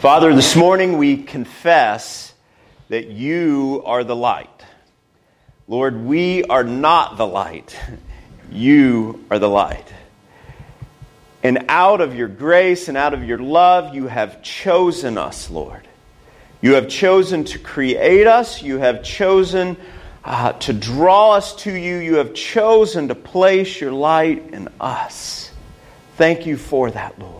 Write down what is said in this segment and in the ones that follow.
Father, this morning we confess that you are the light. Lord, we are not the light. You are the light. And out of your grace and out of your love, you have chosen us, Lord. You have chosen to create us. You have chosen uh, to draw us to you. You have chosen to place your light in us. Thank you for that, Lord.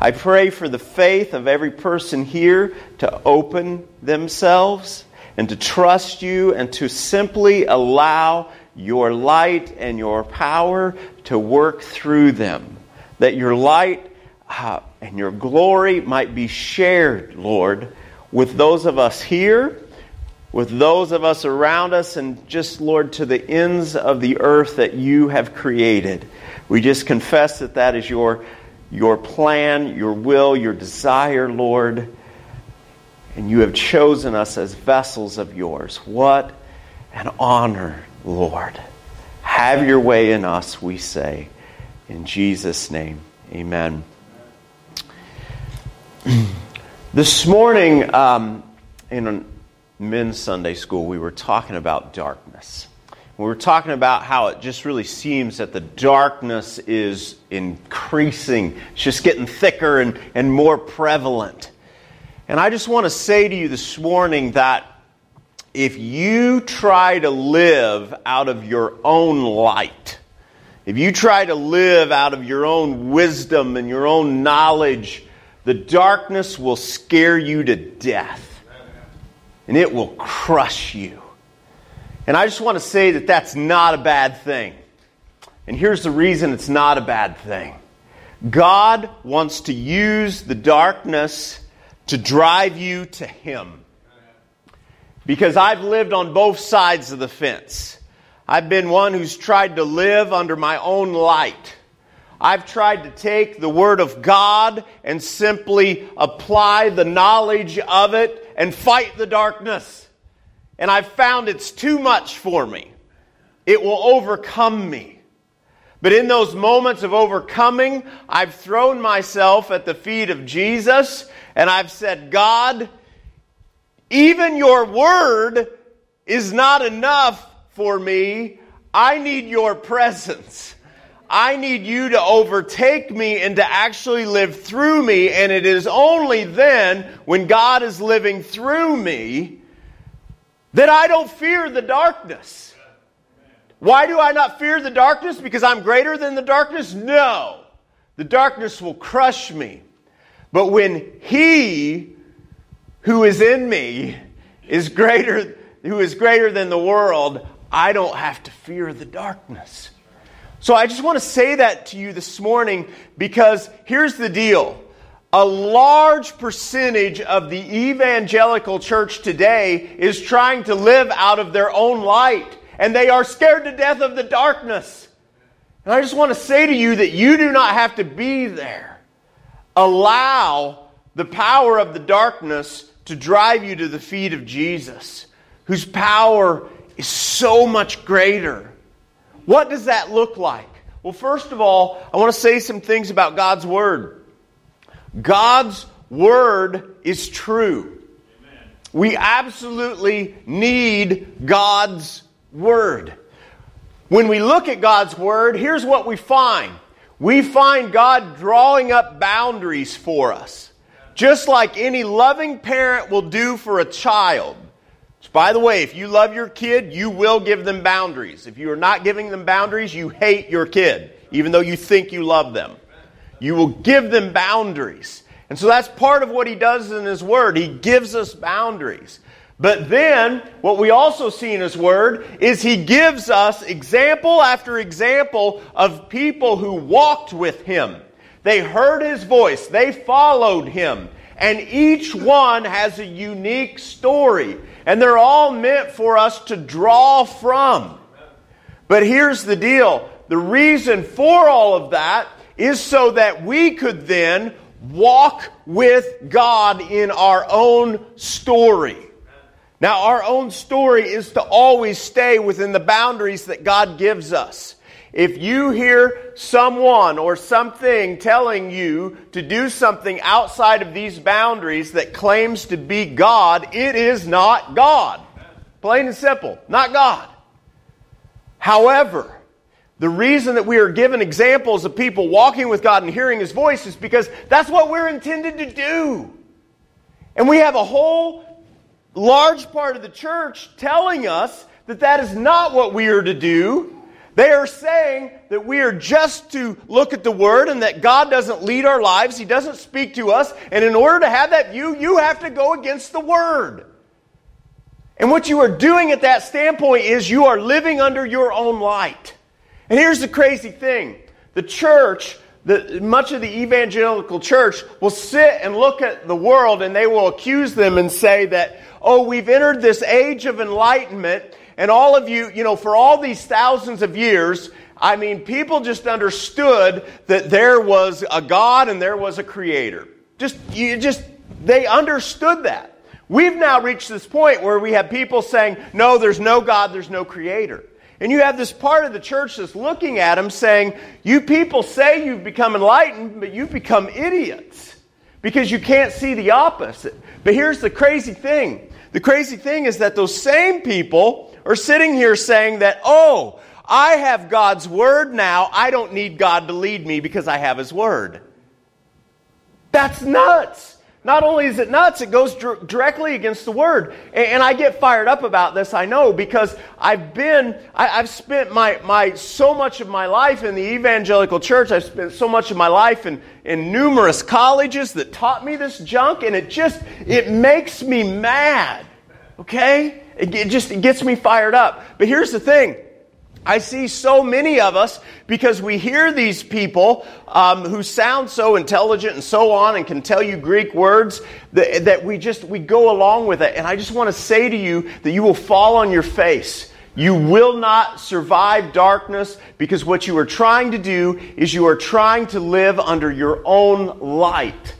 I pray for the faith of every person here to open themselves and to trust you and to simply allow your light and your power to work through them. That your light uh, and your glory might be shared, Lord, with those of us here, with those of us around us, and just, Lord, to the ends of the earth that you have created. We just confess that that is your, your plan, your will, your desire, Lord. And you have chosen us as vessels of yours. What an honor, Lord. Have your way in us, we say. In Jesus' name, amen. This morning, um, in men's Sunday school, we were talking about darkness. We were talking about how it just really seems that the darkness is increasing. It's just getting thicker and, and more prevalent. And I just want to say to you this morning that if you try to live out of your own light, if you try to live out of your own wisdom and your own knowledge, the darkness will scare you to death and it will crush you. And I just want to say that that's not a bad thing. And here's the reason it's not a bad thing God wants to use the darkness to drive you to Him. Because I've lived on both sides of the fence. I've been one who's tried to live under my own light. I've tried to take the Word of God and simply apply the knowledge of it and fight the darkness. And I've found it's too much for me. It will overcome me. But in those moments of overcoming, I've thrown myself at the feet of Jesus and I've said, God, even your Word is not enough for me. I need your presence. I need you to overtake me and to actually live through me. And it is only then, when God is living through me, that I don't fear the darkness. Why do I not fear the darkness? Because I'm greater than the darkness? No. The darkness will crush me. But when He who is in me is greater, who is greater than the world, I don't have to fear the darkness. So I just want to say that to you this morning because here's the deal. A large percentage of the evangelical church today is trying to live out of their own light, and they are scared to death of the darkness. And I just want to say to you that you do not have to be there. Allow the power of the darkness to drive you to the feet of Jesus, whose power is so much greater what does that look like? Well, first of all, I want to say some things about God's Word. God's Word is true. Amen. We absolutely need God's Word. When we look at God's Word, here's what we find we find God drawing up boundaries for us, just like any loving parent will do for a child. By the way, if you love your kid, you will give them boundaries. If you are not giving them boundaries, you hate your kid, even though you think you love them. You will give them boundaries. And so that's part of what he does in his word. He gives us boundaries. But then, what we also see in his word is he gives us example after example of people who walked with him. They heard his voice, they followed him, and each one has a unique story. And they're all meant for us to draw from. But here's the deal the reason for all of that is so that we could then walk with God in our own story. Now, our own story is to always stay within the boundaries that God gives us. If you hear someone or something telling you to do something outside of these boundaries that claims to be God, it is not God. Plain and simple, not God. However, the reason that we are given examples of people walking with God and hearing His voice is because that's what we're intended to do. And we have a whole large part of the church telling us that that is not what we are to do. They are saying that we are just to look at the Word and that God doesn't lead our lives. He doesn't speak to us. And in order to have that view, you have to go against the Word. And what you are doing at that standpoint is you are living under your own light. And here's the crazy thing the church, the, much of the evangelical church, will sit and look at the world and they will accuse them and say that, oh, we've entered this age of enlightenment and all of you, you know, for all these thousands of years, I mean, people just understood that there was a God and there was a creator. Just, you just, they understood that. We've now reached this point where we have people saying, no, there's no God, there's no creator. And you have this part of the church that's looking at them saying, you people say you've become enlightened, but you've become idiots because you can't see the opposite. But here's the crazy thing. The crazy thing is that those same people are sitting here saying that, oh, I have God's word now. I don't need God to lead me because I have his word. That's nuts. Not only is it nuts, it goes dr- directly against the word. And, and, I get fired up about this, I know, because I've been, I, have spent my, my, so much of my life in the evangelical church. I've spent so much of my life in, in numerous colleges that taught me this junk, and it just, it makes me mad. Okay? It, it just it gets me fired up. But here's the thing. I see so many of us because we hear these people um, who sound so intelligent and so on and can tell you Greek words that, that we just we go along with it. And I just want to say to you that you will fall on your face. You will not survive darkness because what you are trying to do is you are trying to live under your own light.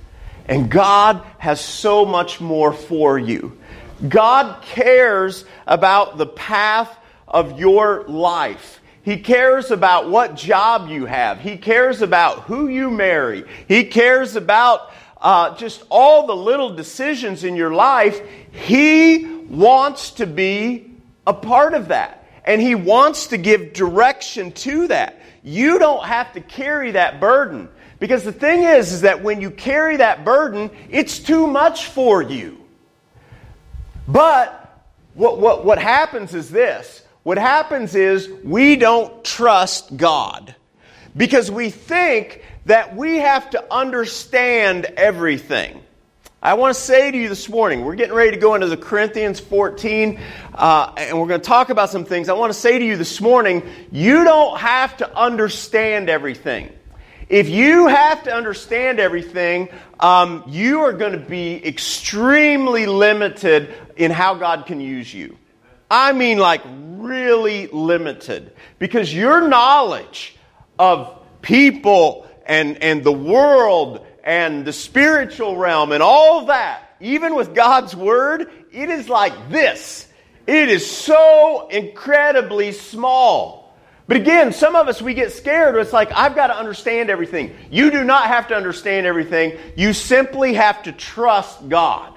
And God has so much more for you. God cares about the path of your life. He cares about what job you have. He cares about who you marry. He cares about uh, just all the little decisions in your life. He wants to be a part of that. And He wants to give direction to that. You don't have to carry that burden. Because the thing is, is that when you carry that burden, it's too much for you. But what, what, what happens is this what happens is we don't trust God because we think that we have to understand everything. I want to say to you this morning, we're getting ready to go into the Corinthians 14, uh, and we're going to talk about some things. I want to say to you this morning, you don't have to understand everything. If you have to understand everything, um, you are going to be extremely limited in how God can use you. I mean, like, really limited. Because your knowledge of people and, and the world and the spiritual realm and all that, even with God's Word, it is like this. It is so incredibly small. But again, some of us, we get scared. It's like, I've got to understand everything. You do not have to understand everything. You simply have to trust God.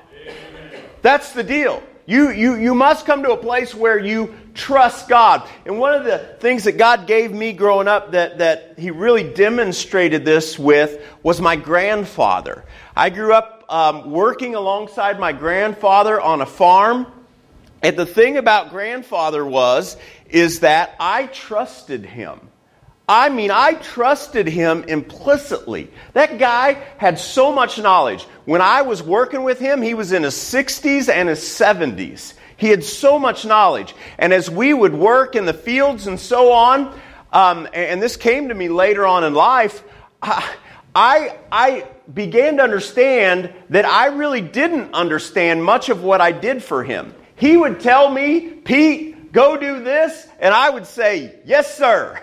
That's the deal. You, you, you must come to a place where you trust God. And one of the things that God gave me growing up that, that He really demonstrated this with was my grandfather. I grew up um, working alongside my grandfather on a farm. And the thing about grandfather was, is that I trusted him. I mean, I trusted him implicitly. That guy had so much knowledge. When I was working with him, he was in his 60s and his 70s. He had so much knowledge. And as we would work in the fields and so on, um, and this came to me later on in life, I, I began to understand that I really didn't understand much of what I did for him. He would tell me, Pete, go do this, and I would say, yes, sir.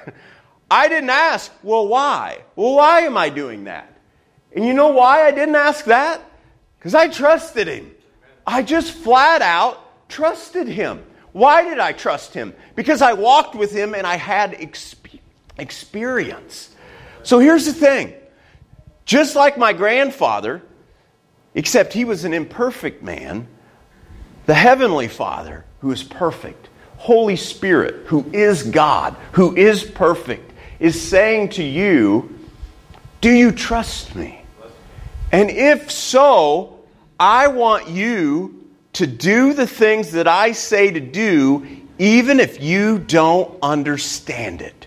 I didn't ask, well, why? Well, why am I doing that? And you know why I didn't ask that? Because I trusted him. I just flat out trusted him. Why did I trust him? Because I walked with him and I had, exp- experience. So here's the thing just like my grandfather, except he was an imperfect man, the Heavenly Father, who is perfect, Holy Spirit, who is God, who is perfect, is saying to you, Do you trust me? And if so, I want you to do the things that I say to do, even if you don't understand it.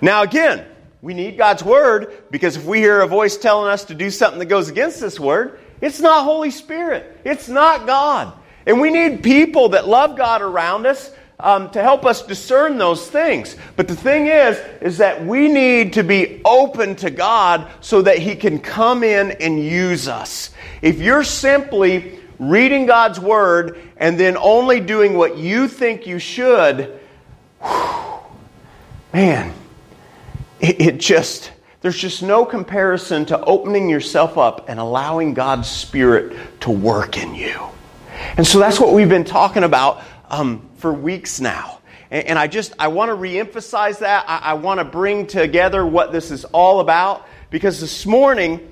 Now, again, we need God's word because if we hear a voice telling us to do something that goes against this word, it's not Holy Spirit. It's not God. And we need people that love God around us um, to help us discern those things. But the thing is, is that we need to be open to God so that He can come in and use us. If you're simply reading God's Word and then only doing what you think you should, man, it, it just, there's just no comparison to opening yourself up and allowing God's Spirit to work in you. And so that's what we've been talking about um, for weeks now. And, and, I just, I want to reemphasize that. I, I want to bring together what this is all about because this morning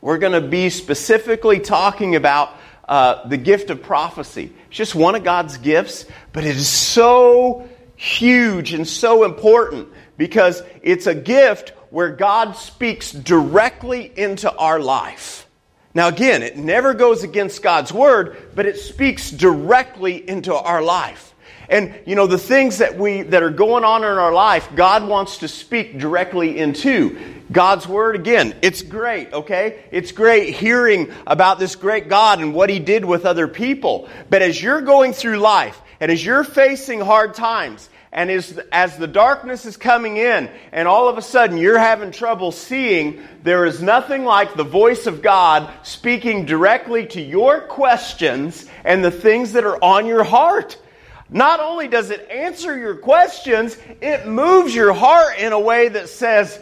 we're going to be specifically talking about uh, the gift of prophecy. It's just one of God's gifts, but it is so huge and so important because it's a gift where God speaks directly into our life. Now, again, it never goes against God's word, but it speaks directly into our life. And you know the things that we that are going on in our life, God wants to speak directly into. God's word again, it's great, okay? It's great hearing about this great God and what he did with other people. But as you're going through life and as you're facing hard times and as, as the darkness is coming in, and all of a sudden you're having trouble seeing, there is nothing like the voice of God speaking directly to your questions and the things that are on your heart. Not only does it answer your questions, it moves your heart in a way that says,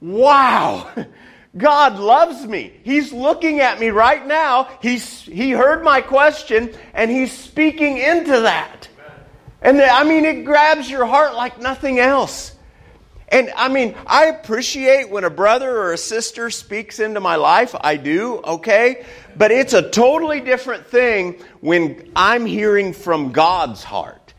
Wow, God loves me. He's looking at me right now. He's, he heard my question and He's speaking into that. And the, I mean, it grabs your heart like nothing else. And I mean, I appreciate when a brother or a sister speaks into my life. I do, okay? But it's a totally different thing when I'm hearing from God's heart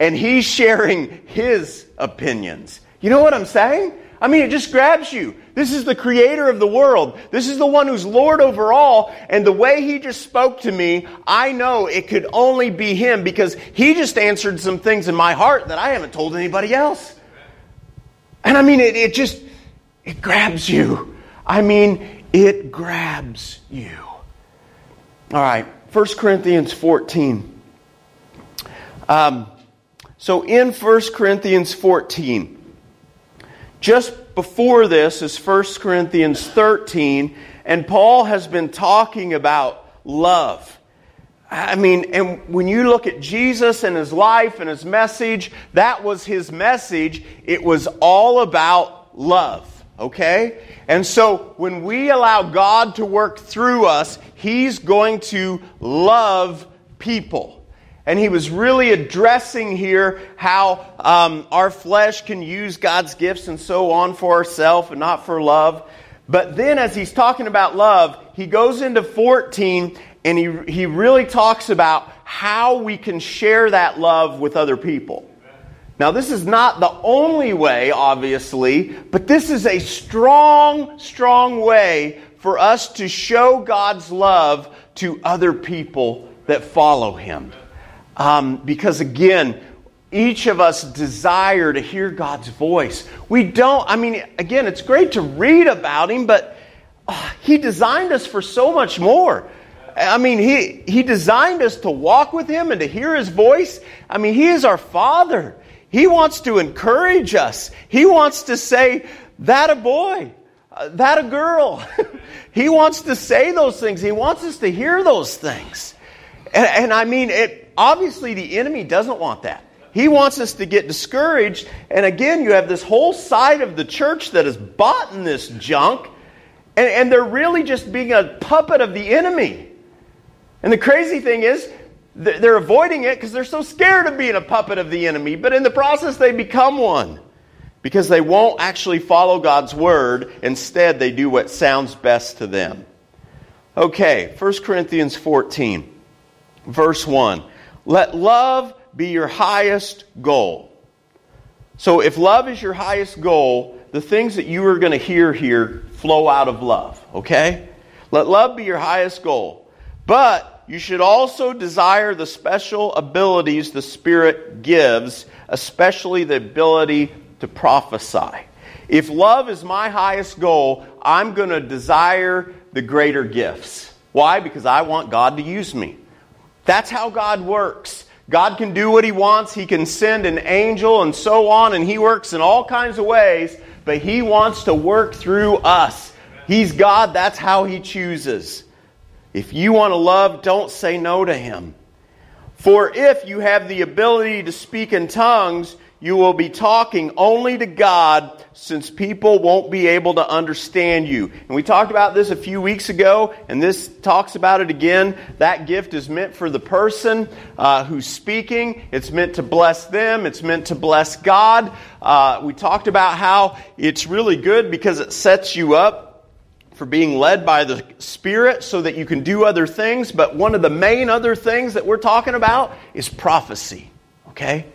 and He's sharing His opinions. You know what I'm saying? I mean, it just grabs you. This is the creator of the world. This is the one who's Lord over all. And the way he just spoke to me, I know it could only be him because he just answered some things in my heart that I haven't told anybody else. And I mean, it, it just, it grabs you. I mean, it grabs you. All right, 1 Corinthians 14. Um, so in 1 Corinthians 14, just before this is 1 Corinthians 13, and Paul has been talking about love. I mean, and when you look at Jesus and his life and his message, that was his message. It was all about love, okay? And so when we allow God to work through us, he's going to love people. And he was really addressing here how um, our flesh can use God's gifts and so on for ourselves and not for love. But then, as he's talking about love, he goes into 14 and he, he really talks about how we can share that love with other people. Now, this is not the only way, obviously, but this is a strong, strong way for us to show God's love to other people that follow Him. Um, because again, each of us desire to hear God's voice. We don't, I mean, again, it's great to read about Him, but uh, He designed us for so much more. I mean, he, he designed us to walk with Him and to hear His voice. I mean, He is our Father. He wants to encourage us. He wants to say, that a boy, uh, that a girl. he wants to say those things. He wants us to hear those things. And, and I mean, it, obviously the enemy doesn't want that. He wants us to get discouraged. And again, you have this whole side of the church that is bought in this junk, and, and they're really just being a puppet of the enemy. And the crazy thing is, they're avoiding it because they're so scared of being a puppet of the enemy, but in the process, they become one. because they won't actually follow God's word. Instead, they do what sounds best to them. Okay, 1 Corinthians 14, verse 1. Let love be your highest goal. So, if love is your highest goal, the things that you are going to hear here flow out of love, okay? Let love be your highest goal. But you should also desire the special abilities the Spirit gives, especially the ability to prophesy. If love is my highest goal, I'm going to desire the greater gifts. Why? Because I want God to use me. That's how God works. God can do what He wants. He can send an angel and so on, and He works in all kinds of ways, but He wants to work through us. He's God. That's how He chooses. If you want to love, don't say no to Him. For if you have the ability to speak in tongues, you will be talking only to God since people won't be able to understand you. And we talked about this a few weeks ago, and this talks about it again. That gift is meant for the person uh, who's speaking, it's meant to bless them, it's meant to bless God. Uh, we talked about how it's really good because it sets you up for being led by the Spirit so that you can do other things. But one of the main other things that we're talking about is prophecy. Okay?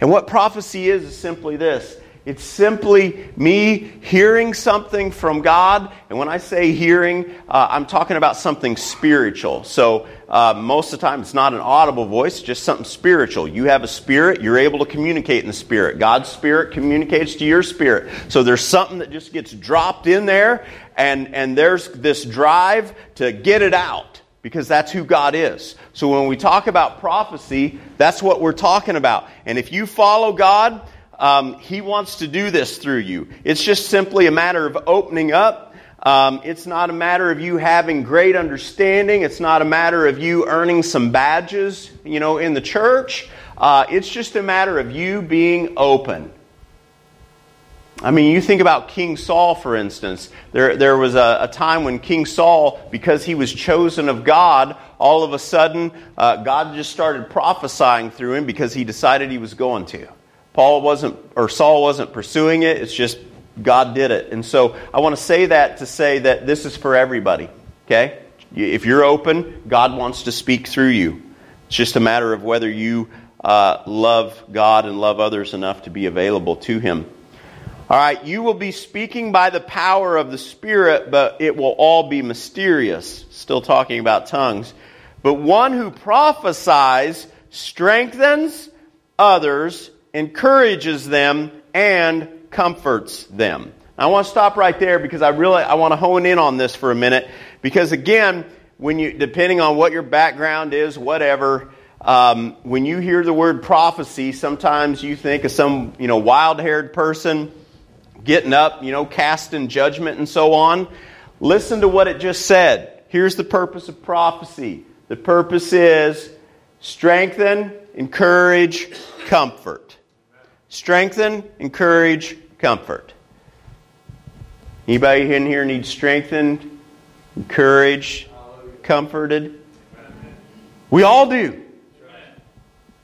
And what prophecy is, is simply this it's simply me hearing something from God. And when I say hearing, uh, I'm talking about something spiritual. So uh, most of the time, it's not an audible voice, just something spiritual. You have a spirit, you're able to communicate in the spirit. God's spirit communicates to your spirit. So there's something that just gets dropped in there, and, and there's this drive to get it out because that's who God is. So when we talk about prophecy, that's what we're talking about. And if you follow God, um, he wants to do this through you. It's just simply a matter of opening up. Um, it's not a matter of you having great understanding. It's not a matter of you earning some badges, you know, in the church. Uh, it's just a matter of you being open. I mean, you think about King Saul, for instance. There, there was a, a, time when King Saul, because he was chosen of God, all of a sudden, uh, God just started prophesying through him because he decided he was going to. Paul wasn't, or Saul wasn't pursuing it. It's just God did it. And so I want to say that to say that this is for everybody. Okay? If you're open, God wants to speak through you. It's just a matter of whether you uh, love God and love others enough to be available to Him. All right, you will be speaking by the power of the Spirit, but it will all be mysterious. Still talking about tongues. But one who prophesies strengthens others encourages them, and comforts them. I want to stop right there because I really I want to hone in on this for a minute because again, when you depending on what your background is, whatever, um, when you hear the word prophecy, sometimes you think of some you know wild-haired person getting up, you know, casting judgment and so on. Listen to what it just said. Here's the purpose of prophecy. The purpose is strengthen, encourage, comfort. Strengthen, encourage, comfort. Anybody in here need strengthened, encouraged, comforted? We all do.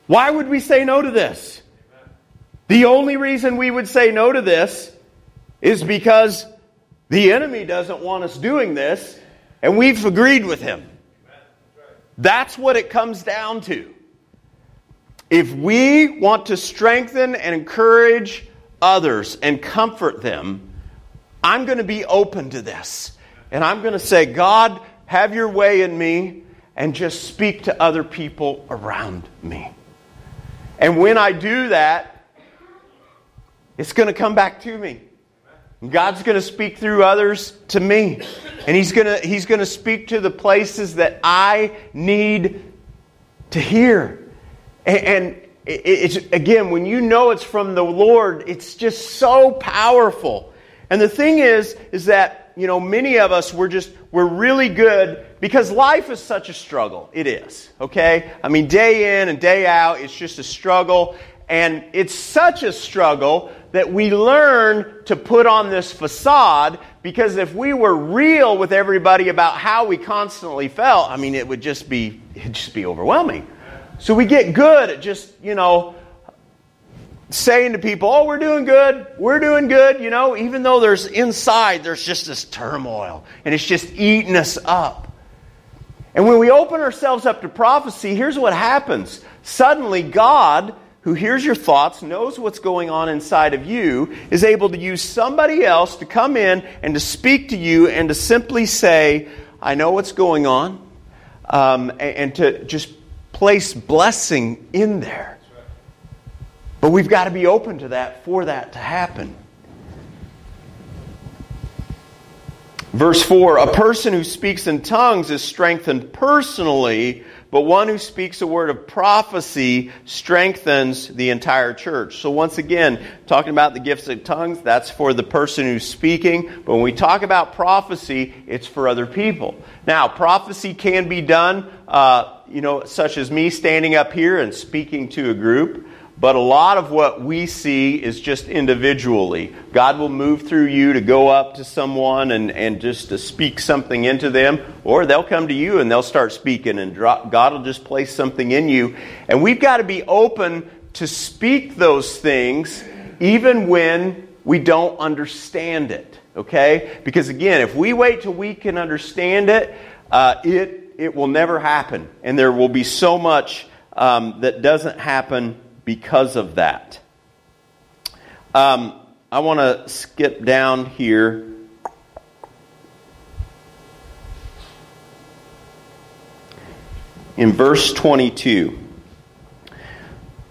Why would we say no to this? The only reason we would say no to this is because the enemy doesn't want us doing this, and we've agreed with him. That's what it comes down to. If we want to strengthen and encourage others and comfort them, I'm going to be open to this. And I'm going to say, God, have your way in me and just speak to other people around me. And when I do that, it's going to come back to me. God's going to speak through others to me. And he's going to he's going to speak to the places that I need to hear. And, it's again, when you know it's from the Lord, it's just so powerful. And the thing is, is that you know many of us we're just we're really good because life is such a struggle. It is okay. I mean, day in and day out, it's just a struggle, and it's such a struggle that we learn to put on this facade because if we were real with everybody about how we constantly felt, I mean, it would just be it'd just be overwhelming. So we get good at just, you know, saying to people, oh, we're doing good, we're doing good, you know, even though there's inside, there's just this turmoil and it's just eating us up. And when we open ourselves up to prophecy, here's what happens. Suddenly, God, who hears your thoughts, knows what's going on inside of you, is able to use somebody else to come in and to speak to you and to simply say, I know what's going on, um, and, and to just place blessing in there. But we've got to be open to that for that to happen. Verse 4 A person who speaks in tongues is strengthened personally, but one who speaks a word of prophecy strengthens the entire church. So, once again, talking about the gifts of tongues, that's for the person who's speaking. But when we talk about prophecy, it's for other people. Now, prophecy can be done, uh, you know, such as me standing up here and speaking to a group. But a lot of what we see is just individually. God will move through you to go up to someone and, and just to speak something into them, or they'll come to you and they'll start speaking, and drop, God will just place something in you. And we've got to be open to speak those things even when we don't understand it. Okay? Because again, if we wait till we can understand it, uh, it, it will never happen. And there will be so much um, that doesn't happen because of that. Um, I want to skip down here. In verse 22.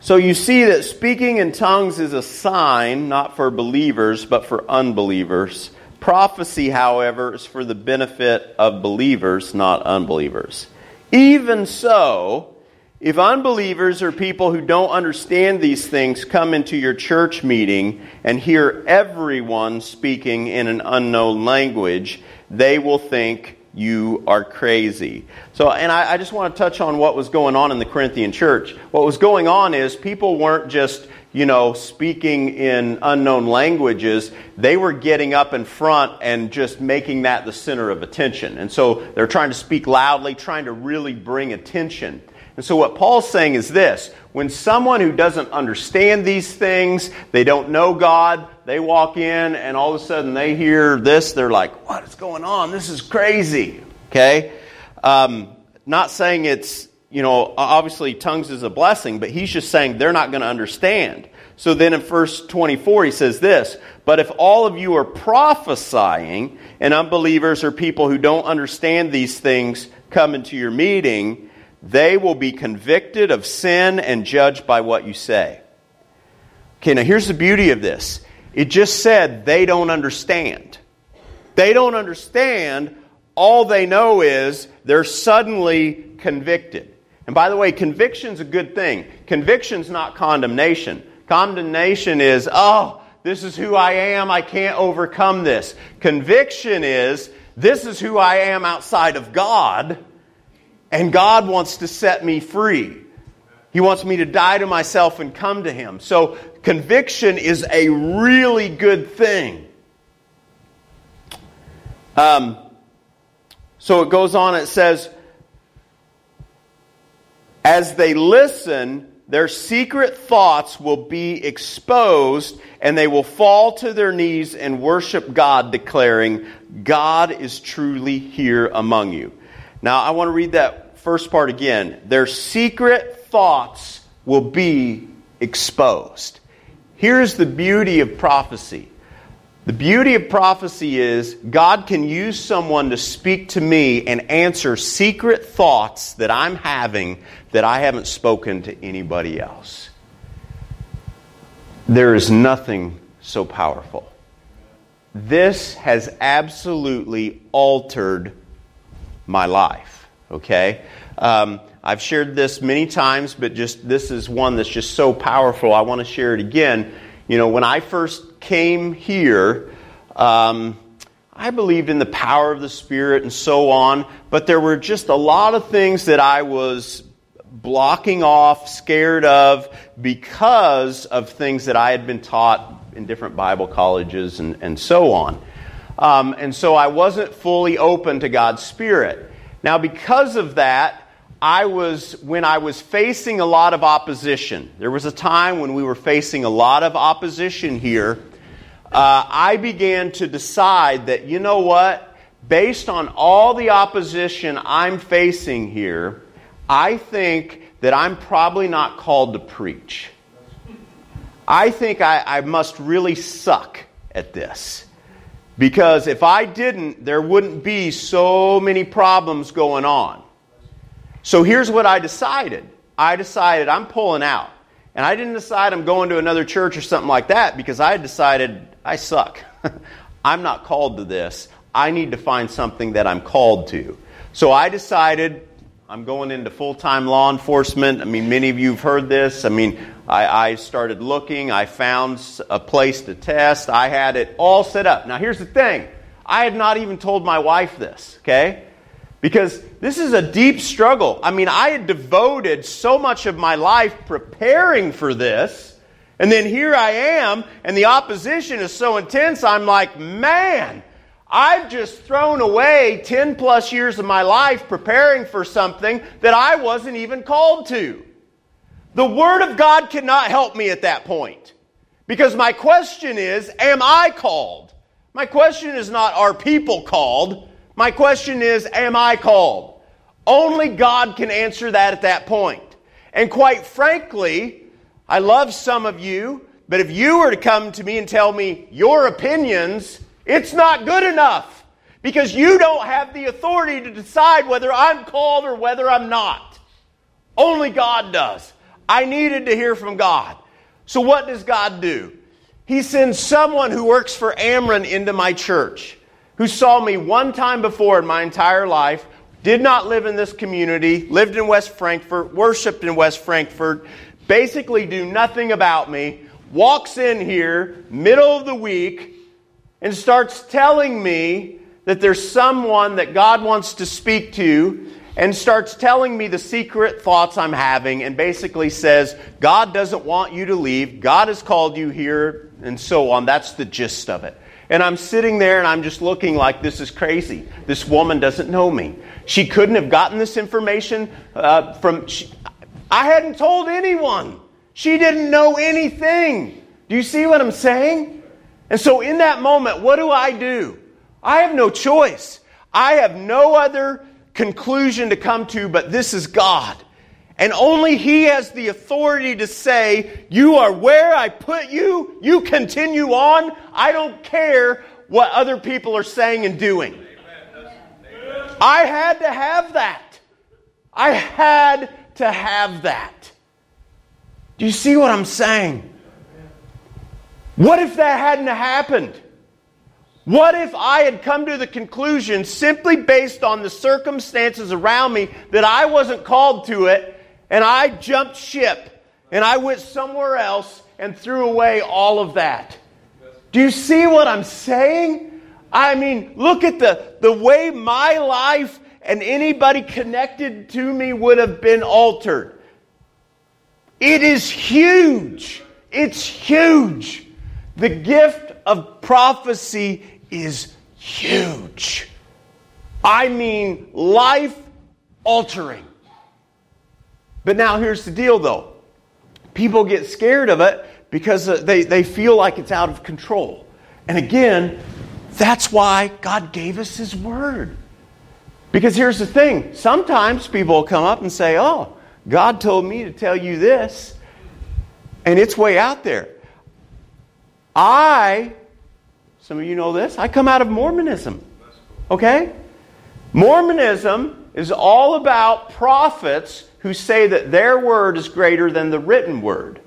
So you see that speaking in tongues is a sign not for believers, but for unbelievers. Prophecy, however, is for the benefit of believers, not unbelievers. Even so, if unbelievers or people who don't understand these things come into your church meeting and hear everyone speaking in an unknown language, they will think you are crazy. So, and I, I, just want to touch on what was going on in the Corinthian church. What was going on is people weren't just, you know, speaking in unknown languages. They were getting up in front and just making that the center of attention. And so they're trying to speak loudly, trying to really bring attention. And so, what Paul's saying is this when someone who doesn't understand these things, they don't know God, they walk in and all of a sudden they hear this, they're like, What is going on? This is crazy. Okay? Um, not saying it's, you know, obviously tongues is a blessing, but he's just saying they're not going to understand. So then in verse 24, he says this But if all of you are prophesying, and unbelievers or people who don't understand these things come into your meeting, they will be convicted of sin and judged by what you say. Okay, now here's the beauty of this. It just said they don't understand. They don't understand. All they know is they're suddenly convicted. And by the way, conviction's a good thing. Conviction's not condemnation. Condemnation is, oh, this is who I am. I can't overcome this. Conviction is, this is who I am outside of God and God wants to set me free. He wants me to die to myself and come to Him. So, conviction is a really good thing. Um, so it goes on, it says, as they listen, their secret thoughts will be exposed, and they will fall to their knees and worship God, declaring, God is truly here among you. Now, I want to read that first part again. Their secret thoughts will be exposed. Here's the beauty of prophecy. The beauty of prophecy is God can use someone to speak to me and answer secret thoughts that I'm having that I haven't spoken to anybody else. There is nothing so powerful. This has absolutely altered my life okay? Um, I've shared this many times, but just this is one that's just so powerful. I want to share it again. You know, when I first came here, um, I believed in the power of the Spirit and so on, but there were just a lot of things that I was blocking off, scared of, because of things that I had been taught in different Bible colleges and, and so on. Um, and so I wasn't fully open to God's Spirit. Now, because of that, I was, when I was facing a lot of opposition, there was a time when we were facing a lot of opposition here, uh, I began to decide that, you know what? Based on all the opposition I'm facing here, I think that I'm probably not called to preach. I think I, I must really suck at this. Because if I didn't, there wouldn't be so many problems going on. So here's what I decided I decided I'm pulling out. And I didn't decide I'm going to another church or something like that because I decided I suck. I'm not called to this. I need to find something that I'm called to. So I decided I'm going into full time law enforcement. I mean, many of you have heard this. I mean, I, I, started looking. I found a place to test. I had it all set up. Now, here's the thing I had not even told my wife this, okay? Because this is a deep struggle. I mean, I had devoted so much of my life preparing for this, and then here I am, and the opposition is so intense, I'm like, man, I've just thrown away 10 plus years of my life preparing for something that I wasn't even called to. The Word of God cannot help me at that point. Because my question is, am I called? My question is not, are people called? My question is, am I called? Only God can answer that at that point. And quite frankly, I love some of you, but if you were to come to me and tell me your opinions, it's not good enough because you don't have the authority to decide whether I'm called or whether I'm not. Only God does. I needed to hear from God. So, what does God do? He sends someone who works for Ameren into my church who saw me one time before in my entire life, did not live in this community, lived in West Frankfort, worshiped in West Frankfort, basically do nothing about me, walks in here, middle of the week, and starts telling me that there's someone that God wants to speak to and starts telling me the secret thoughts I'm having and basically says, God doesn't want you to leave. God has called you here, and so on. That's the gist of it. And I'm sitting there and I'm just looking like this is crazy. This woman doesn't know me. She couldn't have gotten this information uh, from. She, I hadn't told anyone. She didn't know anything. Do you see what I'm saying? And so in that moment, what do I do? I have no choice. I have no other conclusion to come to, but this is God. And only He has the authority to say, You are where I put you. You continue on. I don't care what other people are saying and doing. I had to have that. I had to have that. Do you see what I'm saying? What if that hadn't happened? What if I had come to the conclusion, simply based on the circumstances around me, that I wasn't called to it and I jumped ship and I went somewhere else and threw away all of that. Do you see what I'm saying? I mean, look at the, the way my life and anybody connected to me would have been altered. It is huge. It's huge. The gift of prophecy is huge. I mean, life altering. But now here's the deal though people get scared of it because uh, they, they feel like it's out of control. And again, that's why God gave us His Word. Because here's the thing sometimes people will come up and say, Oh, God told me to tell you this, and it's way out there. I, some of you know this, I come out of Mormonism. Okay? Mormonism is all about prophets who say that their word is greater than the written word.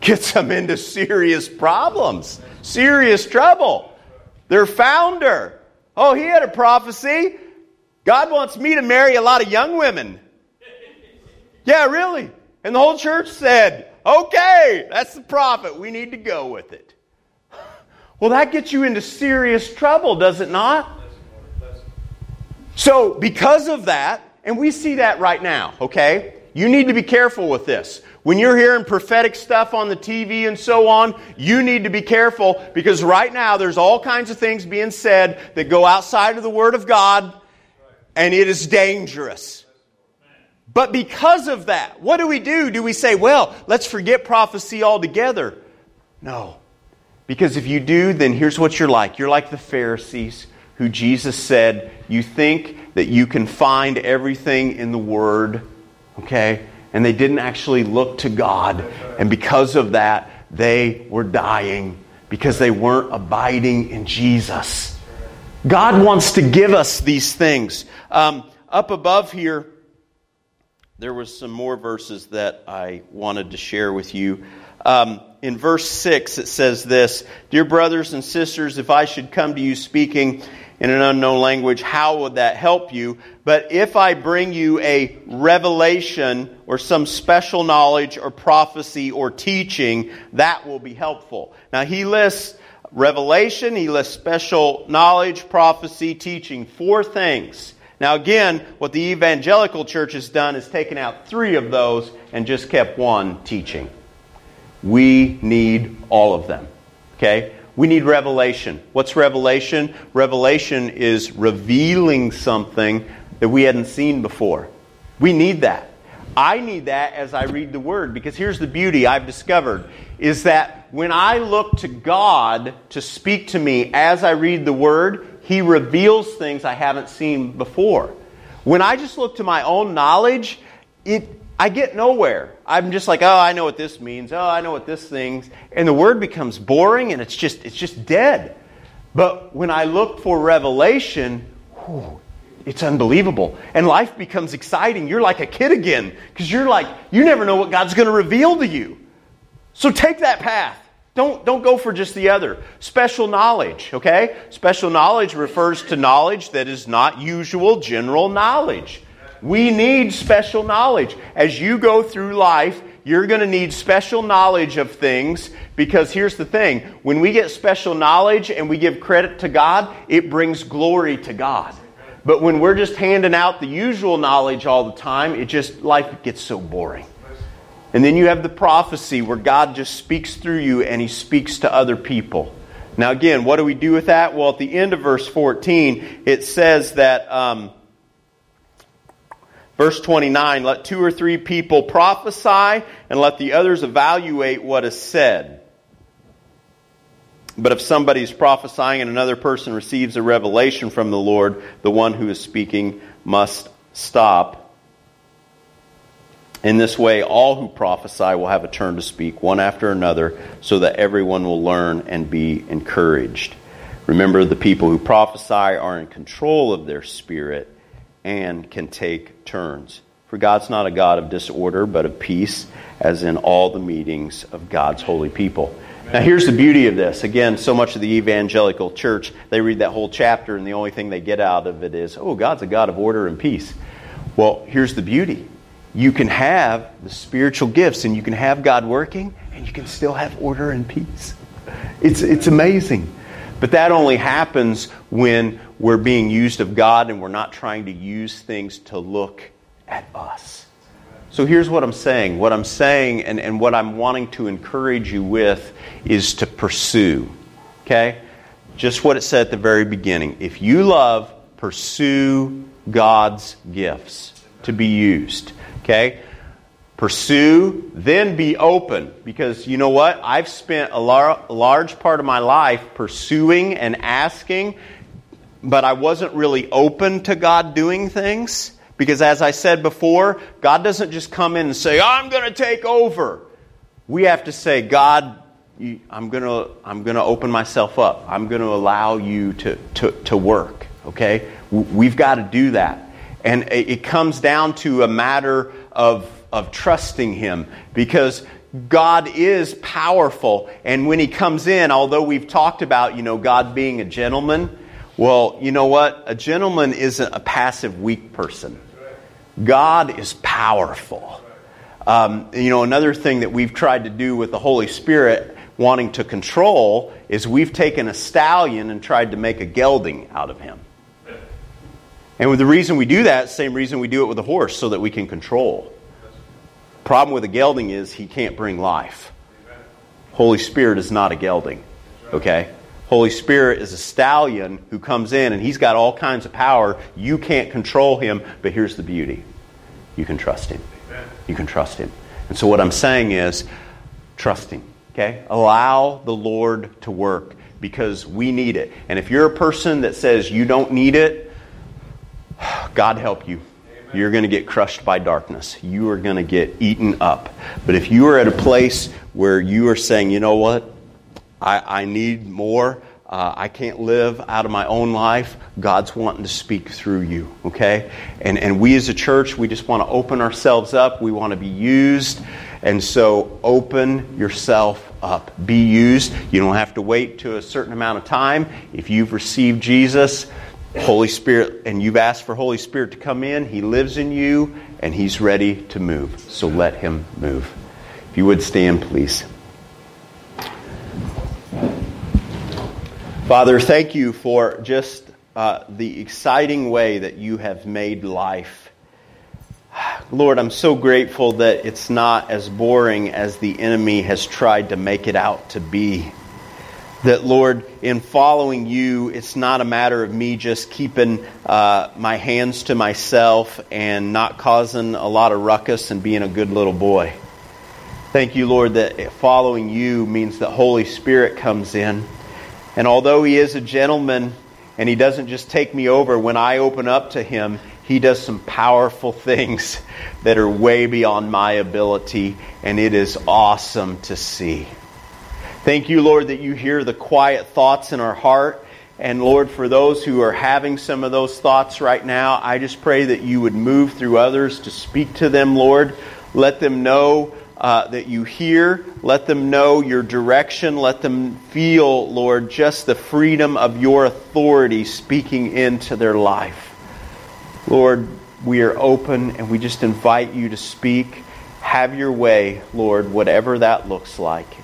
Gets them into serious problems, serious trouble. Their founder, oh, he had a prophecy. God wants me to marry a lot of young women. Yeah, really. And the whole church said, okay, that's the prophet. We need to go with it. Well, that gets you into serious trouble, does it not? So, because of that, and we see that right now, okay? You need to be careful with this. When you're hearing prophetic stuff on the TV and so on, you need to be careful because right now there's all kinds of things being said that go outside of the Word of God, and it is dangerous. But because of that, what do we do? Do we say, well, let's forget prophecy altogether? No. Because if you do, then here's what you're like. You're like the Pharisees who Jesus said, you think that you can find everything in the Word, okay? And they didn't actually look to God. And because of that, they were dying because they weren't abiding in Jesus. God wants to give us these things. Um, up above here, there was some more verses that I wanted to share with you. Um, in verse 6, it says this Dear brothers and sisters, if I should come to you speaking in an unknown language, how would that help you? But if I bring you a revelation or some special knowledge or prophecy or teaching, that will be helpful. Now, he lists revelation, he lists special knowledge, prophecy, teaching. Four things. Now, again, what the evangelical church has done is taken out three of those and just kept one teaching. We need all of them. Okay? We need revelation. What's revelation? Revelation is revealing something that we hadn't seen before. We need that. I need that as I read the Word because here's the beauty I've discovered is that when I look to God to speak to me as I read the Word, He reveals things I haven't seen before. When I just look to my own knowledge, it, I get nowhere. I'm just like, oh, I know what this means. Oh, I know what this things. And the word becomes boring and it's just it's just dead. But when I look for revelation, whew, it's unbelievable. And life becomes exciting. You're like a kid again because you're like, you never know what God's going to reveal to you. So take that path. Don't, don't go for just the other. Special knowledge, okay? Special knowledge refers to knowledge that is not usual general knowledge. We need special knowledge. As you go through life, you're going to need special knowledge of things because here's the thing when we get special knowledge and we give credit to God, it brings glory to God. But when we're just handing out the usual knowledge all the time, it just, life gets so boring. And then you have the prophecy where God just speaks through you and he speaks to other people. Now, again, what do we do with that? Well, at the end of verse 14, it says that. Um, Verse 29 Let two or three people prophesy, and let the others evaluate what is said. But if somebody is prophesying and another person receives a revelation from the Lord, the one who is speaking must stop. In this way, all who prophesy will have a turn to speak, one after another, so that everyone will learn and be encouraged. Remember, the people who prophesy are in control of their spirit and can take turns. For God's not a God of disorder, but of peace, as in all the meetings of God's holy people. Now, here's the beauty of this. Again, so much of the evangelical church, they read that whole chapter, and the only thing they get out of it is, oh, God's a God of order and peace. Well, here's the beauty you can have the spiritual gifts, and you can have God working, and you can still have order and peace. It's, it's amazing. But that only happens when we're being used of God and we're not trying to use things to look at us. So here's what I'm saying. What I'm saying and, and what I'm wanting to encourage you with is to pursue. Okay? Just what it said at the very beginning. If you love, pursue God's gifts to be used. Okay? Pursue, then be open. Because you know what? I've spent a, lar- large part of my life pursuing and asking but I wasn't really open to God doing things. Because as I said before, God doesn't just come in and say, I'm going to take over. We have to say, God, I'm going to I'm going to open myself up. I'm going to allow you to, to, to work. Okay? We've got to do that. And it comes down to a matter of, of trusting Him because God is powerful. And when He comes in, although we've talked about, you know, God being a gentleman, well, you know what? A gentleman isn't a passive, weak person. God is powerful. Um, you know, another thing that we've tried to do with the Holy Spirit wanting to control is we've taken a stallion and tried to make a gelding out of him. And the reason we do that, same reason we do it with a horse, so that we can control. Problem with a gelding is he can't bring life. Holy Spirit is not a gelding. Okay? Holy Spirit is a stallion who comes in and he's got all kinds of power. You can't control him, but here's the beauty you can trust Him. You can trust Him. And so, what I'm saying is, trust Him. Okay? Allow the Lord to work because we need it. And if you're a person that says you don't need it, God help you. You're going to get crushed by darkness. You are going to get eaten up. But if you are at a place where you are saying, you know what? I, I need more. Uh, I can't live out of my own life. God's wanting to speak through you, okay? And, and we as a church, we just want to open ourselves up. We want to be used. And so open yourself up. Be used. You don't have to wait to a certain amount of time. If you've received Jesus, Holy Spirit, and you've asked for Holy Spirit to come in, He lives in you, and He's ready to move. So let Him move. If you would stand, please. Father, thank you for just uh, the exciting way that you have made life. Lord, I'm so grateful that it's not as boring as the enemy has tried to make it out to be. That, Lord, in following you, it's not a matter of me just keeping uh, my hands to myself and not causing a lot of ruckus and being a good little boy. Thank you, Lord, that following you means that Holy Spirit comes in and although he is a gentleman and he doesn't just take me over when I open up to him, he does some powerful things that are way beyond my ability, and it is awesome to see. Thank you, Lord, that you hear the quiet thoughts in our heart. And Lord, for those who are having some of those thoughts right now, I just pray that you would move through others to speak to them, Lord. Let them know uh, that you hear. Let them know your direction. Let them feel, Lord, just the freedom of your authority speaking into their life. Lord, we are open and we just invite you to speak. Have your way, Lord, whatever that looks like.